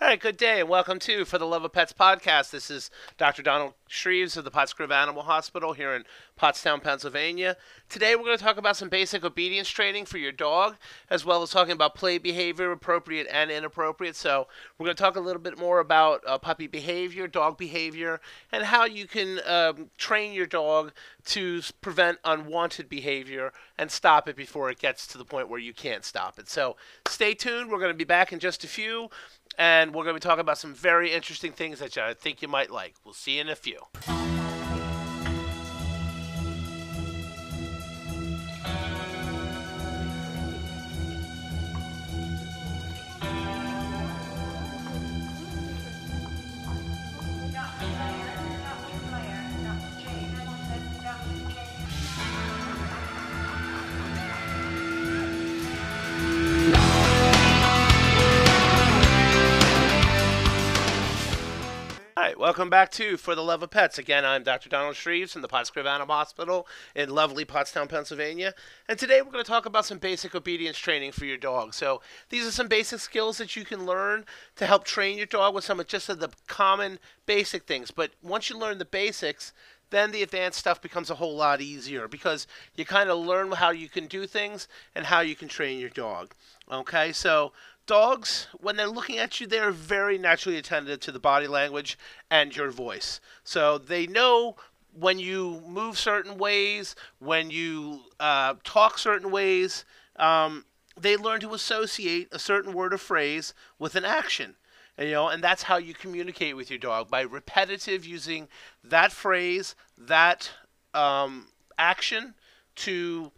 All right, good day and welcome to For the Love of Pets podcast. This is Dr. Donald Shreves of the Pottsgrove Animal Hospital here in Pottstown, Pennsylvania. Today we're going to talk about some basic obedience training for your dog, as well as talking about play behavior, appropriate and inappropriate. So we're going to talk a little bit more about uh, puppy behavior, dog behavior, and how you can um, train your dog to prevent unwanted behavior and stop it before it gets to the point where you can't stop it. So stay tuned. We're going to be back in just a few, and we're going to be talking about some very interesting things that I think you might like. We'll see you in a few. Welcome back to For the Love of Pets. Again, I'm Dr. Donald Shreves from the Pottsgrove Animal Hospital in lovely Pottstown, Pennsylvania. And today we're going to talk about some basic obedience training for your dog. So these are some basic skills that you can learn to help train your dog with some of just the common basic things. But once you learn the basics, then the advanced stuff becomes a whole lot easier because you kind of learn how you can do things and how you can train your dog. Okay, so dogs, when they're looking at you, they're very naturally attentive to the body language and your voice. So they know when you move certain ways, when you uh, talk certain ways, um, they learn to associate a certain word or phrase with an action. You know, and that's how you communicate with your dog by repetitive using that phrase, that um, action to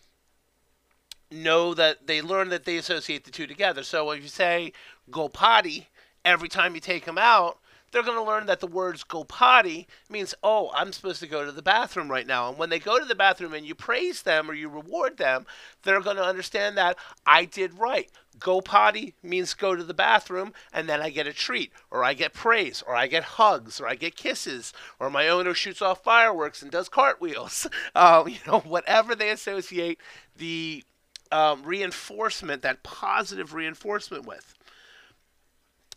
know that they learn that they associate the two together. So if you say go potty every time you take them out, they're going to learn that the words go potty means, oh, I'm supposed to go to the bathroom right now. And when they go to the bathroom and you praise them or you reward them, they're going to understand that I did right. Go potty means go to the bathroom and then I get a treat, or I get praise, or I get hugs, or I get kisses, or my owner shoots off fireworks and does cartwheels. Um, you know, whatever they associate the um, reinforcement, that positive reinforcement with.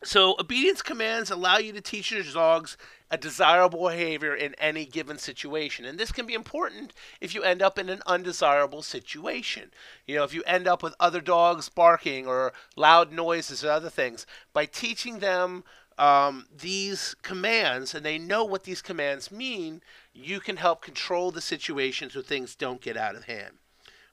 So, obedience commands allow you to teach your dogs a desirable behavior in any given situation. And this can be important if you end up in an undesirable situation. You know, if you end up with other dogs barking or loud noises or other things, by teaching them um, these commands and they know what these commands mean, you can help control the situation so things don't get out of hand.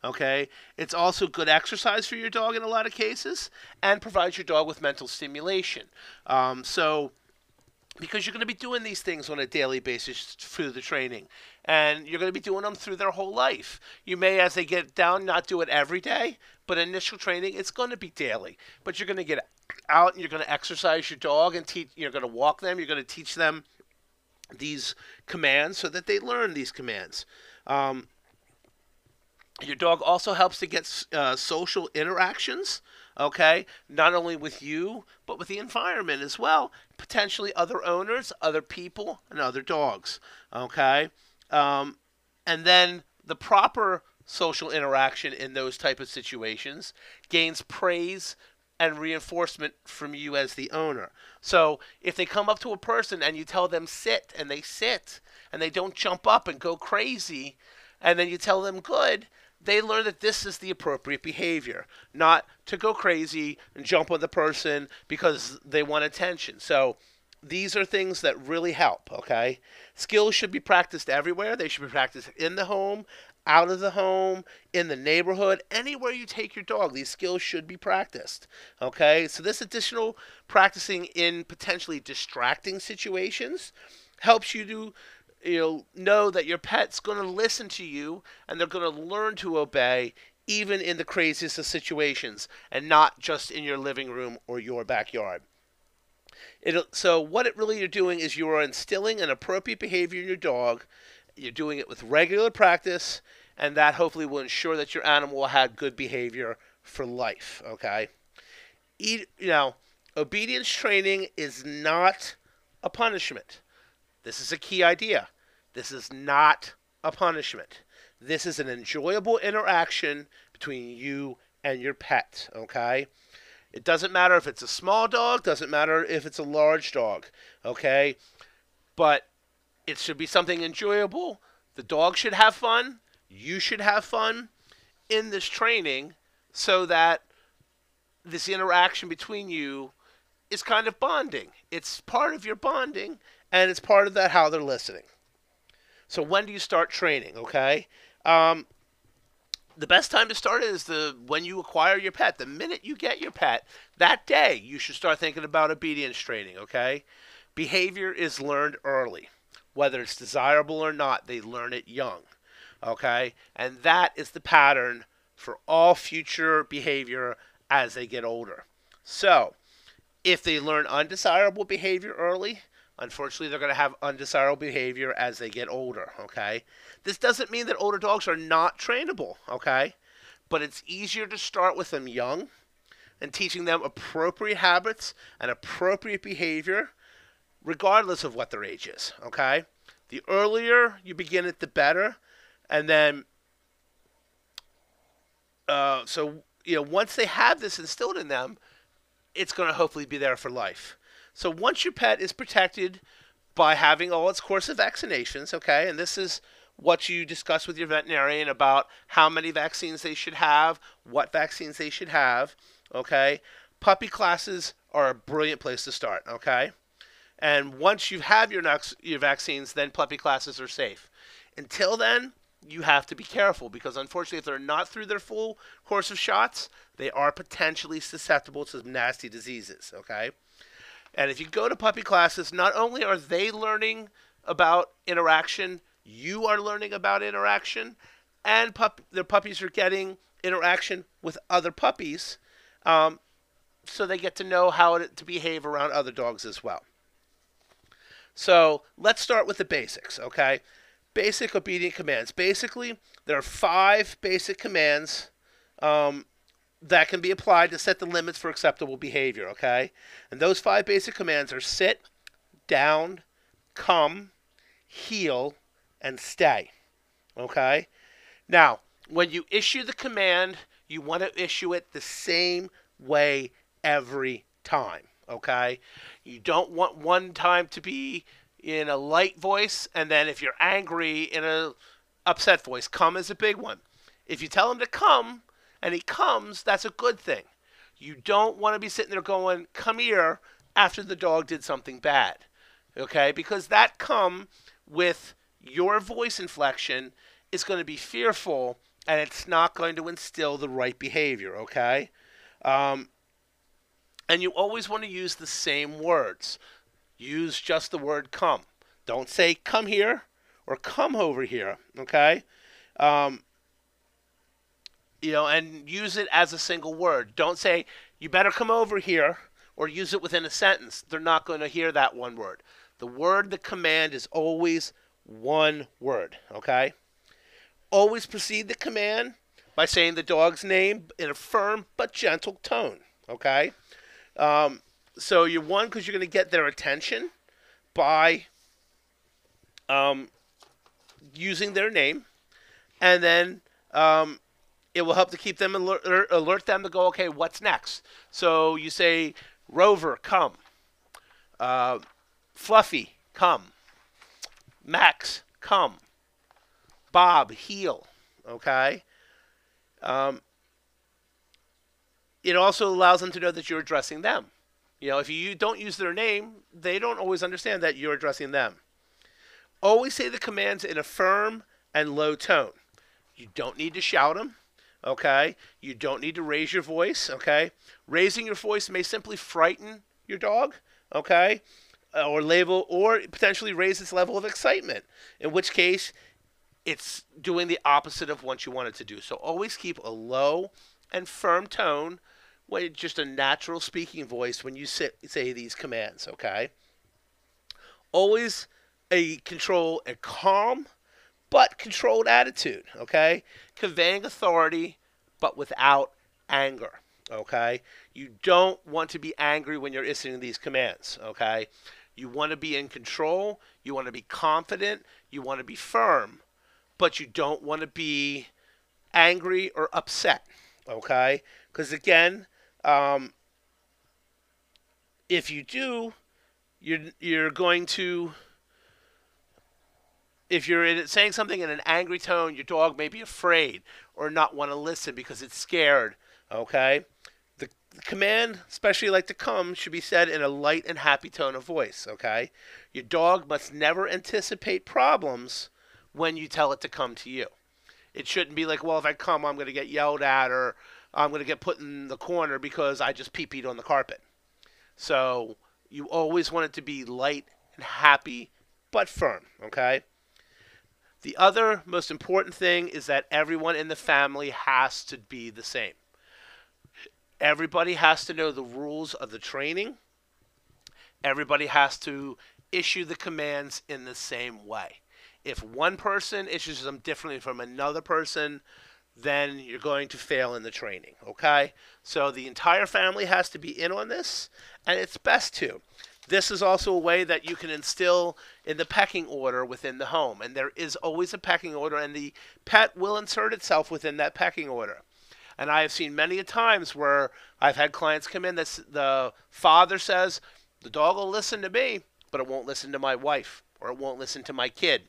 Okay, it's also good exercise for your dog in a lot of cases, and provides your dog with mental stimulation. Um, so, because you're going to be doing these things on a daily basis through the training, and you're going to be doing them through their whole life. You may, as they get down, not do it every day, but initial training it's going to be daily. But you're going to get out and you're going to exercise your dog and teach. You're going to walk them. You're going to teach them these commands so that they learn these commands. Um, your dog also helps to get uh, social interactions, okay? Not only with you, but with the environment as well. Potentially other owners, other people, and other dogs, okay? Um, and then the proper social interaction in those type of situations gains praise and reinforcement from you as the owner. So if they come up to a person and you tell them sit and they sit and they don't jump up and go crazy, and then you tell them good, they learn that this is the appropriate behavior, not to go crazy and jump on the person because they want attention. So these are things that really help, okay? Skills should be practiced everywhere. They should be practiced in the home, out of the home, in the neighborhood, anywhere you take your dog. These skills should be practiced, okay? So this additional practicing in potentially distracting situations helps you to you know, know that your pet's going to listen to you and they're going to learn to obey even in the craziest of situations and not just in your living room or your backyard. It'll, so what it really you're doing is you are instilling an appropriate behavior in your dog. You're doing it with regular practice, and that hopefully will ensure that your animal will have good behavior for life. Okay, Eat, you know, obedience training is not a punishment. This is a key idea. This is not a punishment. This is an enjoyable interaction between you and your pet, okay? It doesn't matter if it's a small dog, doesn't matter if it's a large dog, okay? But it should be something enjoyable. The dog should have fun. You should have fun in this training so that this interaction between you is kind of bonding. It's part of your bonding and it's part of that how they're listening. So when do you start training? Okay, um, the best time to start is the when you acquire your pet. The minute you get your pet, that day you should start thinking about obedience training. Okay, behavior is learned early, whether it's desirable or not. They learn it young. Okay, and that is the pattern for all future behavior as they get older. So, if they learn undesirable behavior early, Unfortunately, they're going to have undesirable behavior as they get older, okay? This doesn't mean that older dogs are not trainable, okay? But it's easier to start with them young and teaching them appropriate habits and appropriate behavior regardless of what their age is, okay? The earlier you begin it, the better. And then, uh, so, you know, once they have this instilled in them, it's going to hopefully be there for life. So once your pet is protected by having all its course of vaccinations, okay, and this is what you discuss with your veterinarian about how many vaccines they should have, what vaccines they should have, okay? Puppy classes are a brilliant place to start, okay? And once you have your your vaccines, then puppy classes are safe. Until then, you have to be careful because unfortunately, if they're not through their full course of shots, they are potentially susceptible to nasty diseases. Okay, and if you go to puppy classes, not only are they learning about interaction, you are learning about interaction, and pup- their puppies are getting interaction with other puppies, um, so they get to know how to, behave around other dogs as well. So let's start with the basics, okay? Basic obedient commands. Basically, there are five basic commands um, that can be applied to set the limits for acceptable behavior, okay? And those five basic commands are sit, down, come, heel, and stay, okay? Now, when you issue the command, you want to issue it the same way every time, okay? You don't want one time to be in a light voice, and then if you're angry, in a upset voice. Come is a big one. If you tell him to come, and he comes, that's a good thing. You don't want to be sitting there going, come here, after the dog did something bad. Okay? Because that come with your voice inflection is going to be fearful and it's not going to instill the right behavior. Okay? Um, and you always want to use the same words. Use just the word come. Don't say come here or come over here. Okay? Um, you know, and use it as a single word. Don't say, you better come over here, or use it within a sentence. They're not going to hear that one word. The word, the command is always one word, okay? Always precede the command by saying the dog's name in a firm but gentle tone, okay? Um, so you're one because you're going to get their attention by um, using their name, and then um, it will help to keep them alert, alert them to go, okay, what's next? So you say, Rover, come. Uh, Fluffy, come. Max, come. Bob, heel. Okay? Um, it also allows them to know that you're addressing them. You know, if you don't use their name, they don't always understand that you're addressing them. Always say the commands in a firm and low tone. You don't need to shout them okay? You don't need to raise your voice, okay? Raising your voice may simply frighten your dog, okay? Uh, or label or potentially raise its level of excitement. In which case, it's doing the opposite of what you want it to do. So always keep a low and firm tone, with just a natural speaking voice when you say these commands, okay? Always a control a calm but controlled attitude, okay? Conveying authority, but without anger, okay? You don't want to be angry when you're issuing these commands, okay? You want to be in control, you want to be confident, you want to be firm, but you don't want to be angry or upset, okay? Because again, um, if you do, you're you're going to if you're in, saying something in an angry tone, your dog may be afraid or not want to listen because it's scared. Okay, the, the command, especially like to come, should be said in a light and happy tone of voice. Okay, your dog must never anticipate problems when you tell it to come to you. It shouldn't be like, well, if I come, I'm going to get yelled at or I'm going to get put in the corner because I just pee peed on the carpet. So you always want it to be light and happy, but firm. Okay. The other most important thing is that everyone in the family has to be the same. Everybody has to know the rules of the training. Everybody has to issue the commands in the same way. If one person issues them differently from another person, then you're going to fail in the training. Okay? So the entire family has to be in on this, and it's best to. This is also a way that you can instill in the pecking order within the home. And there is always a pecking order, and the pet will insert itself within that pecking order. And I have seen many a times where I've had clients come in that the father says, the dog will listen to me, but it won't listen to my wife or it won't listen to my kid.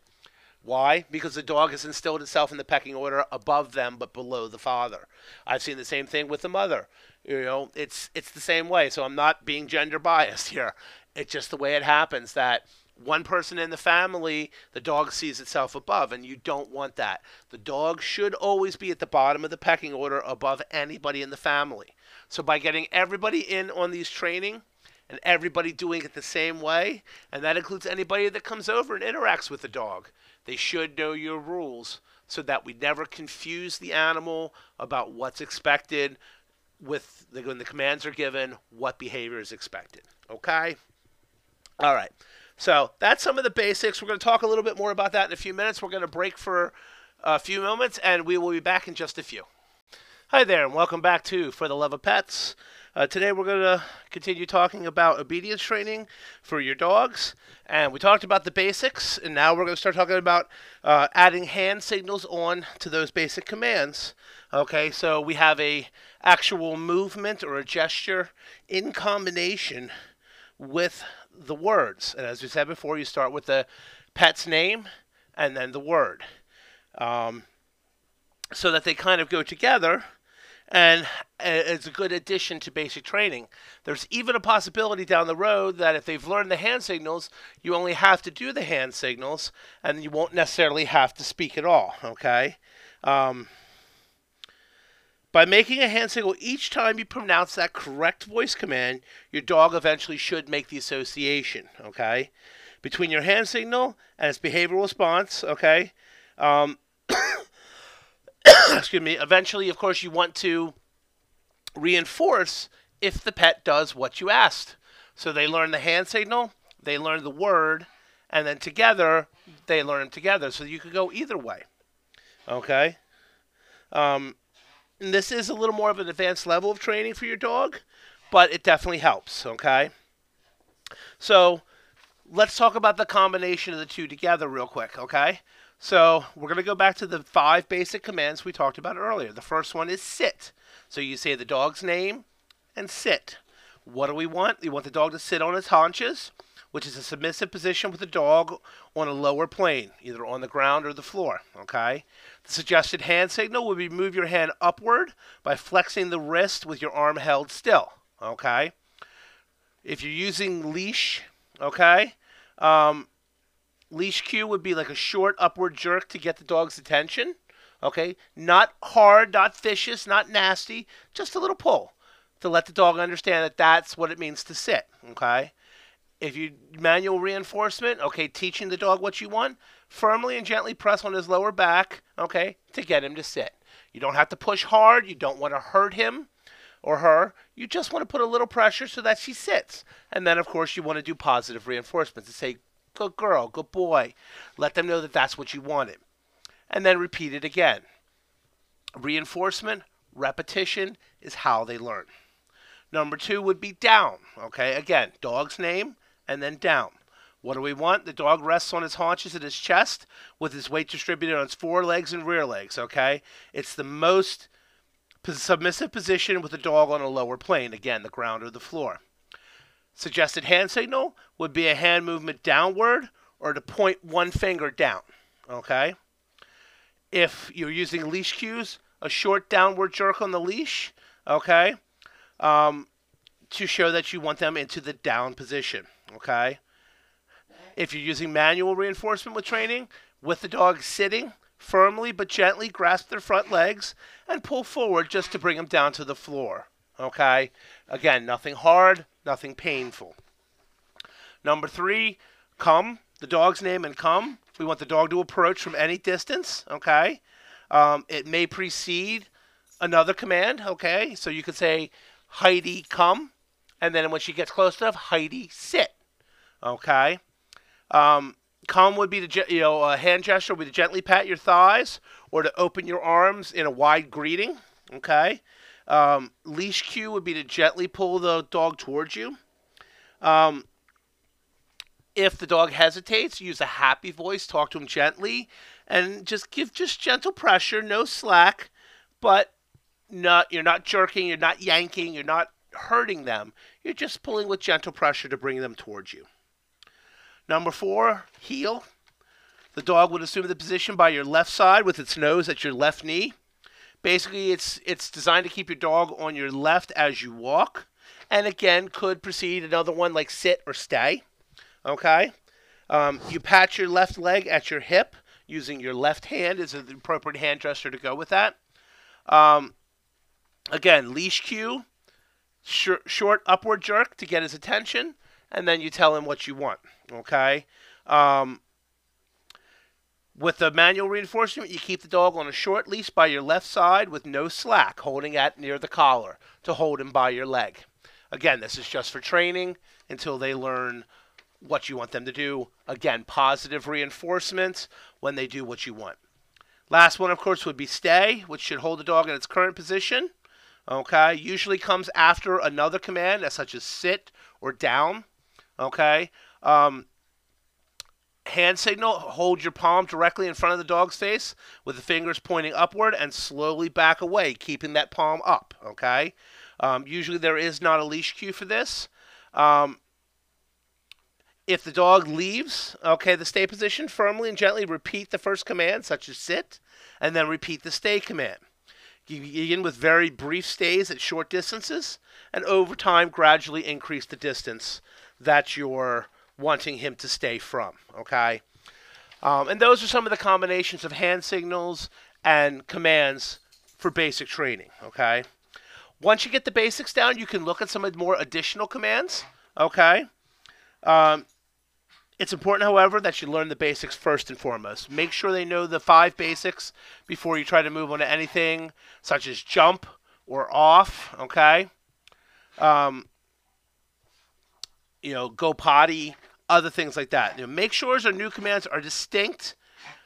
Why? Because the dog has instilled itself in the pecking order above them but below the father. I've seen the same thing with the mother. You know, it's it's the same way. So I'm not being gender biased here. It's just the way it happens that one person in the family, the dog sees itself above, and you don't want that. The dog should always be at the bottom of the pecking order above anybody in the family. So by getting everybody in on these training and everybody doing it the same way, and that includes anybody that comes over and interacts with the dog, they should know your rules so that we never confuse the animal about what's expected with the, when the commands are given, what behavior is expected. Okay? All right. So that's some of the basics. We're going to talk a little bit more about that in a few minutes. We're going to break for a few moments, and we will be back in just a few. Hi there, and welcome back to For the Love of Pets. Uh, today we're going to continue talking about obedience training for your dogs. And we talked about the basics, and now we're going to start talking about uh, adding hand signals on to those basic commands. Okay, so we have a actual movement or a gesture in combination with the words. And as we said before, you start with the pet's name and then the word. Um, so that they kind of go together and it's a good addition to basic training. There's even a possibility down the road that if they've learned the hand signals, you only have to do the hand signals and you won't necessarily have to speak at all, okay? Um, by making a hand signal each time you pronounce that correct voice command, your dog eventually should make the association, okay? Between your hand signal and its behavioral response, okay? Um, excuse me, eventually, of course, you want to reinforce if the pet does what you asked. So they learn the hand signal, they learn the word, and then together, they learn together. So you could go either way, okay? Um, and this is a little more of an advanced level of training for your dog, but it definitely helps, okay? So let's talk about the combination of the two together real quick, okay? So we're going to go back to the five basic commands we talked about earlier. The first one is sit. So you say the dog's name and sit. What do we want? We want the dog to sit on its haunches, which is a submissive position with the dog on a lower plane, either on the ground or the floor, okay? The suggested hand signal would be move your hand upward by flexing the wrist with your arm held still. Okay. If you're using leash, okay, um, leash cue would be like a short upward jerk to get the dog's attention. Okay, not hard, not vicious, not nasty, just a little pull to let the dog understand that that's what it means to sit. Okay. If you manual reinforcement, okay, teaching the dog what you want, firmly and gently press on his lower back, okay, to get him to sit. You don't have to push hard. You don't want to hurt him or her. You just want to put a little pressure so that she sits. And then, of course, you want to do positive reinforcement to say, good girl, good boy. Let them know that that's what you wanted. And then repeat it again. Reinforcement, repetition is how they learn. Number two would be down. Okay, again, dog's name and then down. What do we want? The dog rests on his haunches and his chest with his weight distributed on his forelegs and rear legs, okay? It's the most submissive position with the dog on a lower plane, again, the ground or the floor. Suggested hand signal would be a hand movement downward or to point one finger down. Okay? If you're using leash cues, a short downward jerk on the leash, okay, um, to show that you want them into the down position. Okay? If you're using manual reinforcement with training, with the dog sitting, firmly but gently grasp their front legs and pull forward just to bring them down to the floor. Okay? Again, nothing hard, nothing painful. Number three, come. The dog's name and come. We want the dog to approach from any distance. Okay? Um, it may precede another command. Okay? So you could say, Heidi, come. And then when she gets close enough, Heidi, sit. Okay? Um, come would be the you know a hand gesture would be to gently pat your thighs or to open your arms in a wide greeting. Okay. Um, leash cue would be to gently pull the dog towards you. Um, if the dog hesitates, use a happy voice, talk to him gently, and just give just gentle pressure, no slack, but not you're not jerking, you're not yanking, you're not hurting them. You're just pulling with gentle pressure to bring them towards you. Number four, heel. The dog would assume the position by your left side with its nose at your left knee. Basically, it's it's designed to keep your dog on your left as you walk, and again could precede another one like sit or stay. Okay, um, you pat your left leg at your hip using your left hand is the appropriate hand gesture to go with that. Um, again, leash cue, short, short upward jerk to get his attention, and then you tell him what you want. Okay. Um, with the manual reinforcement, you keep the dog on a short leash by your left side with no slack, holding at near the collar to hold him by your leg. Again, this is just for training until they learn what you want them to do. Again, positive reinforcement when they do what you want. Last one, of course, would be stay, which should hold the dog in its current position. Okay, usually comes after another command, such as sit or down. Okay, um, hand signal, hold your palm directly in front of the dog's face with the fingers pointing upward and slowly back away, keeping that palm up. Okay. Um, usually there is not a leash cue for this. Um, if the dog leaves, okay, the stay position, firmly and gently repeat the first command, such as sit, and then repeat the stay command. You begin with very brief stays at short distances, and over time gradually increase the distance that you're wanting him to stay from. Okay, um, and those are some of the combinations of hand signals and commands for basic training. Okay, once you get the basics down, you can look at some of the more additional commands. Okay. Um, it's important, however, that you learn the basics first and foremost. Make sure they know the five basics before you try to move on to anything such as jump or off. Okay. Um, you know, go potty, other things like that. You know, make sure your new commands are distinct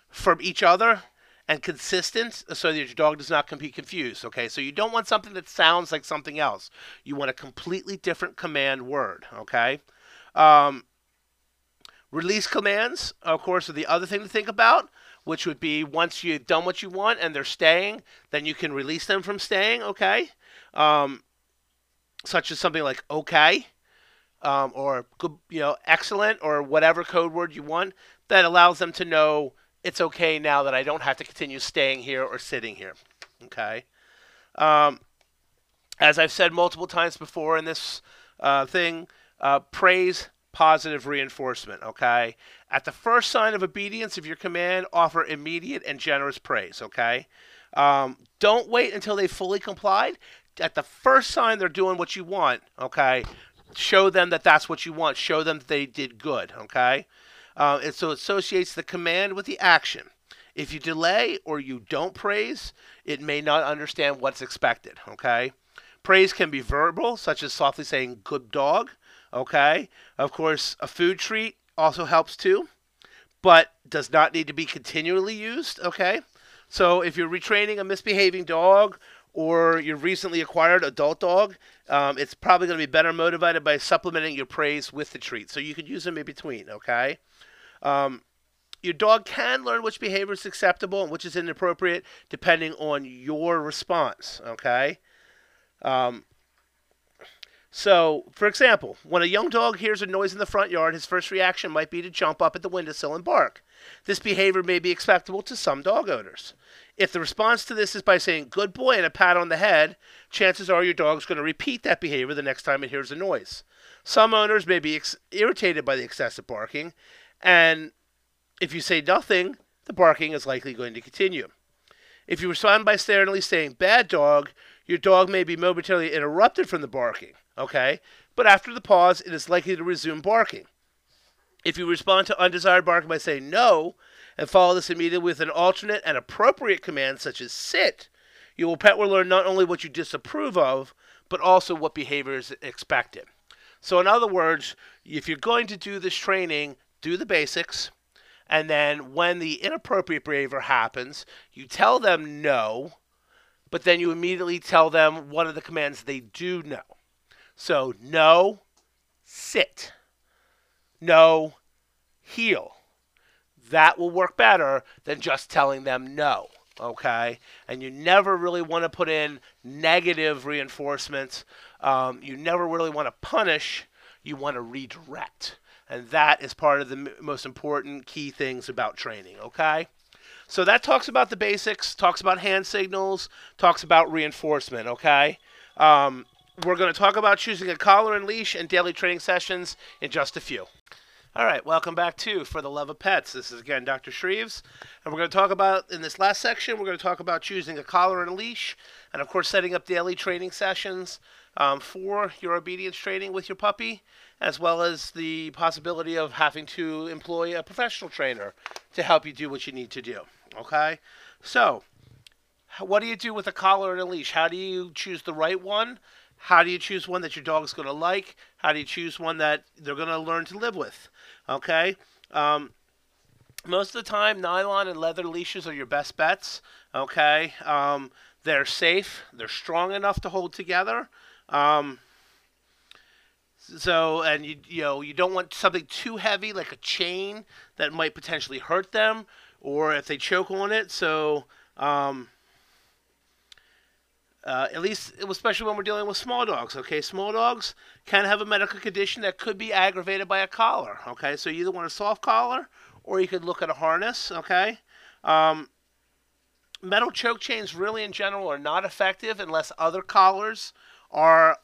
from each other and consistent so that your dog does not be confused. Okay, so you don't want something that sounds like something else. You want a completely different command word. Okay. Um, release commands, of course, are the other thing to think about, which would be once you've done what you want and they're staying, then you can release them from staying. Okay. Um, such as something like okay um, or good, you know, excellent or whatever code word you want that allows them to know it's okay now that I don't have to continue staying here or sitting here. Okay. Um, as I've said multiple times before in this uh, thing, uh, praise positive reinforcement. Okay. At the first sign of obedience of your command, offer immediate and generous praise. Okay. Um, don't wait until they fully complied. At the first sign they're doing what you want, okay, show them that that's what you want. Show them that they did good. Okay, uh, and so it associates the command with the action. If you delay or you don't praise, it may not understand what's expected. Okay, praise can be verbal, such as softly saying "good dog." Okay, of course, a food treat also helps too, but does not need to be continually used. Okay. So if you're retraining a misbehaving dog or your recently acquired adult dog, um, it's probably going to be better motivated by supplementing your praise with the treat. So you could use them in between, okay? Um, your dog can learn which behavior is acceptable and which is inappropriate depending on your response, okay? Um, So, for example, when a young dog hears a noise in the front yard, his first reaction might be to jump up at the windowsill and bark. This behavior may be acceptable to some dog owners. If the response to this is by saying good boy and a pat on the head, chances are your dog's going to repeat that behavior the next time it hears a noise. Some owners may be ex- irritated by the excessive barking, and if you say nothing, the barking is likely going to continue. If you respond by sternly saying bad dog, your dog may be momentarily interrupted from the barking, okay? But after the pause, it is likely to resume barking. If you respond to undesired barking by saying no, and follow this immediately with an alternate and appropriate command such as sit, your pet will learn not only what you disapprove of, but also what behavior is expected. So, in other words, if you're going to do this training, do the basics, and then when the inappropriate behavior happens, you tell them no, but then you immediately tell them one of the commands they do know. So, no, sit. No, heel. That will work better than just telling them no. Okay? And you never really want to put in negative reinforcements. Um, you never really want to punish. You want to redirect. And that is part of the most important key things about training. Okay? So that talks about the basics, talks about hand signals, talks about reinforcement, okay? Um, we're going to talk about choosing a collar and leash and daily training sessions in just a few. All right, welcome back to For the Love of Pets. This is again Dr. Shreves, and we're going to talk about, in this last section, we're going to talk about choosing a collar and a leash, and of course, setting up daily training sessions um, for your obedience training with your puppy, as well as the possibility of having to employ a professional trainer to help you do what you need to do. Okay? So, what do you do with a collar and a leash? How do you choose the right one? How do you choose one that your dog's going to like? How do you choose one that they're going to learn to live with? Okay? Um, most of the time, nylon and leather leashes are your best bets. Okay? Um, they're safe, they're strong enough to hold together. Um, so, and you you know you don't want something too heavy like a chain that might potentially hurt them, or if they choke on it. So, um, uh, at least, especially when we're dealing with small dogs. Okay, small dogs can have a medical condition that could be aggravated by a collar. Okay, so you either want a soft collar or you could look at a harness. Okay, um, metal choke chains really in general are not effective unless other collars are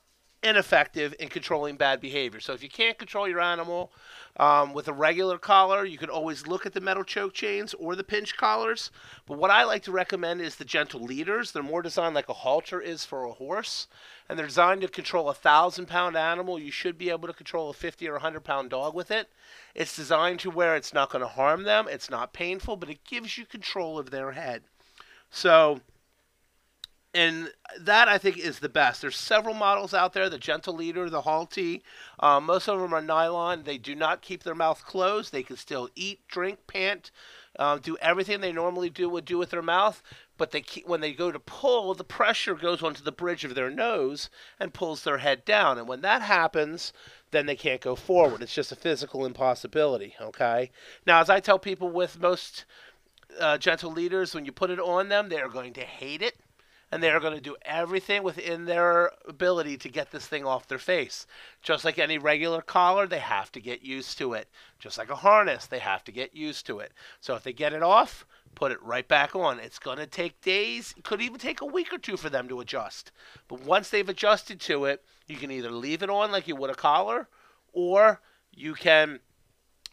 ineffective in controlling bad behavior. So if you can't control your animal um, with a regular collar, you can always look at the metal choke chains or the pinch collars. But what I like to recommend is the gentle leaders. They're more designed like a halter is for a horse, and they're designed to control a thousand pound animal. You should be able to control a 50 or 100 pound dog with it. It's designed to where it's not going to harm them, it's not painful, but it gives you control of their head. So and that I think is the best. There's several models out there: the Gentle Leader, the Halti. Um, most of them are nylon. They do not keep their mouth closed. They can still eat, drink, pant, um, do everything they normally do would do with their mouth. But they keep, when they go to pull, the pressure goes onto the bridge of their nose and pulls their head down. And when that happens, then they can't go forward. It's just a physical impossibility. Okay. Now, as I tell people with most uh, gentle leaders, when you put it on them, they are going to hate it and they are going to do everything within their ability to get this thing off their face. Just like any regular collar, they have to get used to it. Just like a harness, they have to get used to it. So if they get it off, put it right back on. It's going to take days, it could even take a week or two for them to adjust. But once they've adjusted to it, you can either leave it on like you would a collar, or you can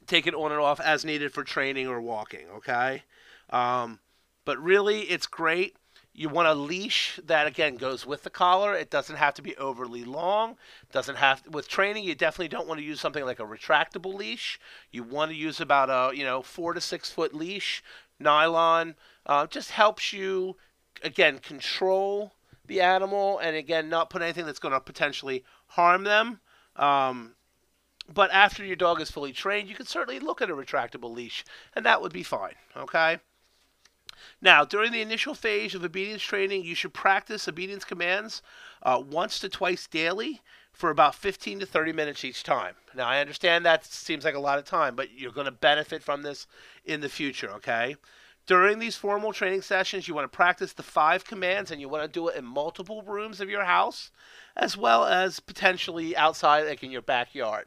take it on and off as needed for training or walking, okay? Um, but really, it's great you want a leash that again goes with the collar. It doesn't have to be overly long. Doesn't have to, with training. You definitely don't want to use something like a retractable leash. You want to use about a you know four to six foot leash, nylon. Uh, just helps you again control the animal and again not put anything that's going to potentially harm them. Um, but after your dog is fully trained, you can certainly look at a retractable leash, and that would be fine. Okay. Now, during the initial phase of obedience training, you should practice obedience commands uh, once to twice daily for about 15 to 30 minutes each time. Now, I understand that seems like a lot of time, but you're going to benefit from this in the future, okay? During these formal training sessions, you want to practice the five commands and you want to do it in multiple rooms of your house as well as potentially outside, like in your backyard.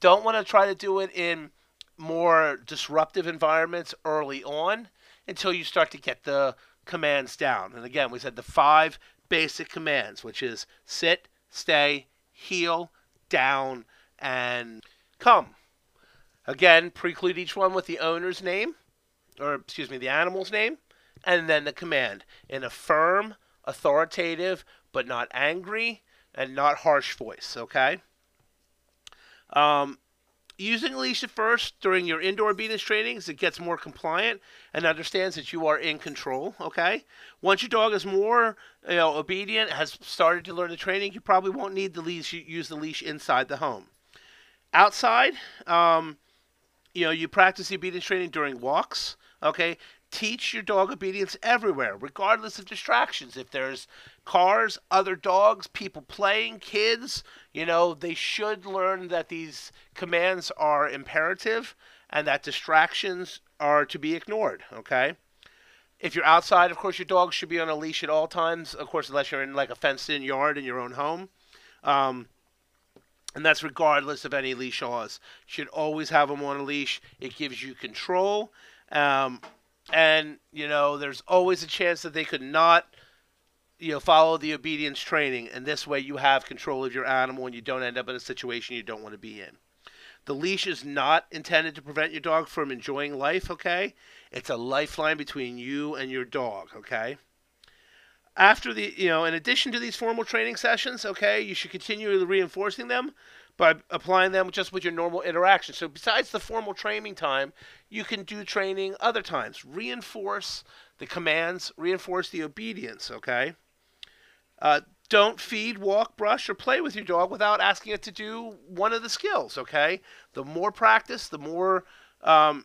Don't want to try to do it in more disruptive environments early on until you start to get the commands down. And again, we said the five basic commands, which is sit, stay, heel, down, and come. Again, preclude each one with the owner's name, or excuse me, the animal's name, and then the command in a firm, authoritative, but not angry and not harsh voice. Okay. Um, using a leash at first during your indoor obedience trainings, it gets more compliant and understands that you are in control. Okay. Once your dog is more you know, obedient, has started to learn the training, you probably won't need the leash. Use the leash inside the home. Outside, um, you know, you practice the obedience training during walks. Okay, teach your dog obedience everywhere, regardless of distractions. If there's cars, other dogs, people playing, kids, you know, they should learn that these commands are imperative and that distractions are to be ignored, okay? If you're outside, of course, your dog should be on a leash at all times, of course, unless you're in like a fenced in yard in your own home. Um, and that's regardless of any leash laws. Should always have them on a leash. It gives you control. Um, and you know there's always a chance that they could not you know follow the obedience training and this way you have control of your animal and you don't end up in a situation you don't want to be in the leash is not intended to prevent your dog from enjoying life okay it's a lifeline between you and your dog okay after the you know in addition to these formal training sessions okay you should continue reinforcing them by applying them just with your normal interaction. So besides the formal training time, you can do training other times. Reinforce the commands, reinforce the obedience, okay? Uh, don't feed, walk, brush, or play with your dog without asking it to do one of the skills, okay? The more practice, the more um,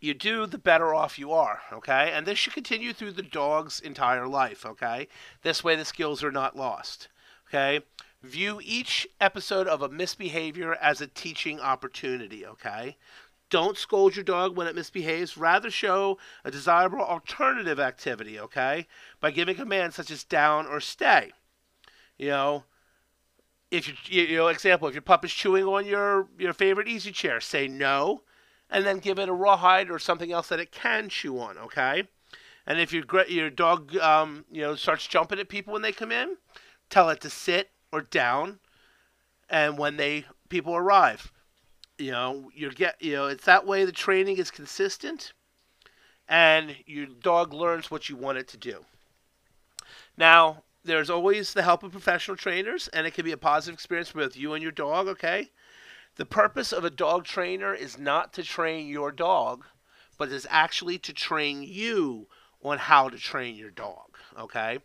you do, the better off you are, okay? And this should continue through the dog's entire life, okay? This way the skills are not lost, okay? View each episode of a misbehavior as a teaching opportunity, okay? Don't scold your dog when it misbehaves. Rather show a desirable alternative activity, okay? By giving commands such as down or stay. You know, if you you know, example, if your pup is chewing on your your favorite easy chair, say no, and then give it a rawhide or something else that it can chew on, okay? And if your your dog um, you know starts jumping at people when they come in, tell it to sit or down, and when they people arrive, you know you're get you know it's that way. The training is consistent, and your dog learns what you want it to do. Now, there's always the help of professional trainers, and it can be a positive experience with you and your dog. Okay, the purpose of a dog trainer is not to train your dog, but is actually to train you on how to train your dog. Okay.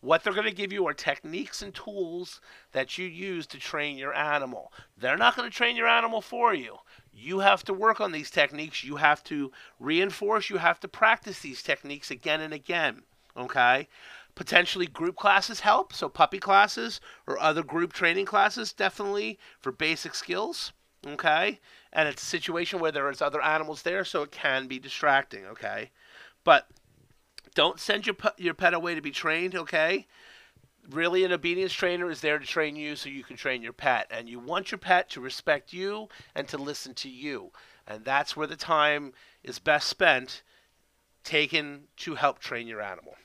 What they're going to give you are techniques and tools that you use to train your animal. They're not going to train your animal for you. You have to work on these techniques. You have to reinforce, you have to practice these techniques again and again. Okay? Potentially group classes help, so puppy classes or other group training classes definitely for basic skills. Okay? And it's a situation where there is other animals there, so it can be distracting. Okay? But don't send your your pet away to be trained, okay? Really, an obedience trainer is there to train you so you can train your pet. And you want your pet to respect you and to listen to you. And that's where the time is best spent taken to help train your animal.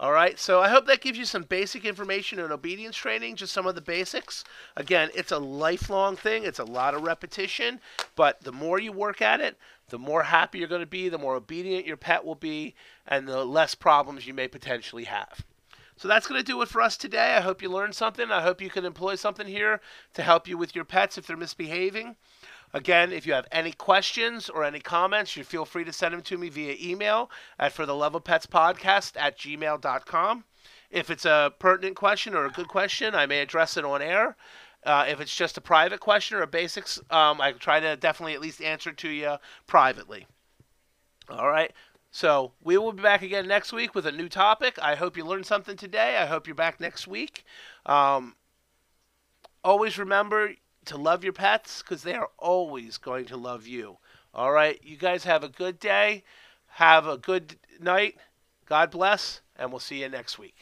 All right, so I hope that gives you some basic information on obedience training, just some of the basics. Again, it's a lifelong thing, it's a lot of repetition, but the more you work at it, the more happy you're going to be, the more obedient your pet will be, and the less problems you may potentially have. So that's going to do it for us today. I hope you learned something. I hope you can employ something here to help you with your pets if they're misbehaving. Again, if you have any questions or any comments, you feel free to send them to me via email at for the love of pets podcast at gmail.com. If it's a pertinent question or a good question, I may address it on air. Uh, if it's just a private question or a basics, um, I try to definitely at least answer to you privately. All right. So we will be back again next week with a new topic. I hope you learned something today. I hope you're back next week. Um, always remember to love your pets because they are always going to love you. All right, you guys have a good day. Have a good night. God bless, and we'll see you next week.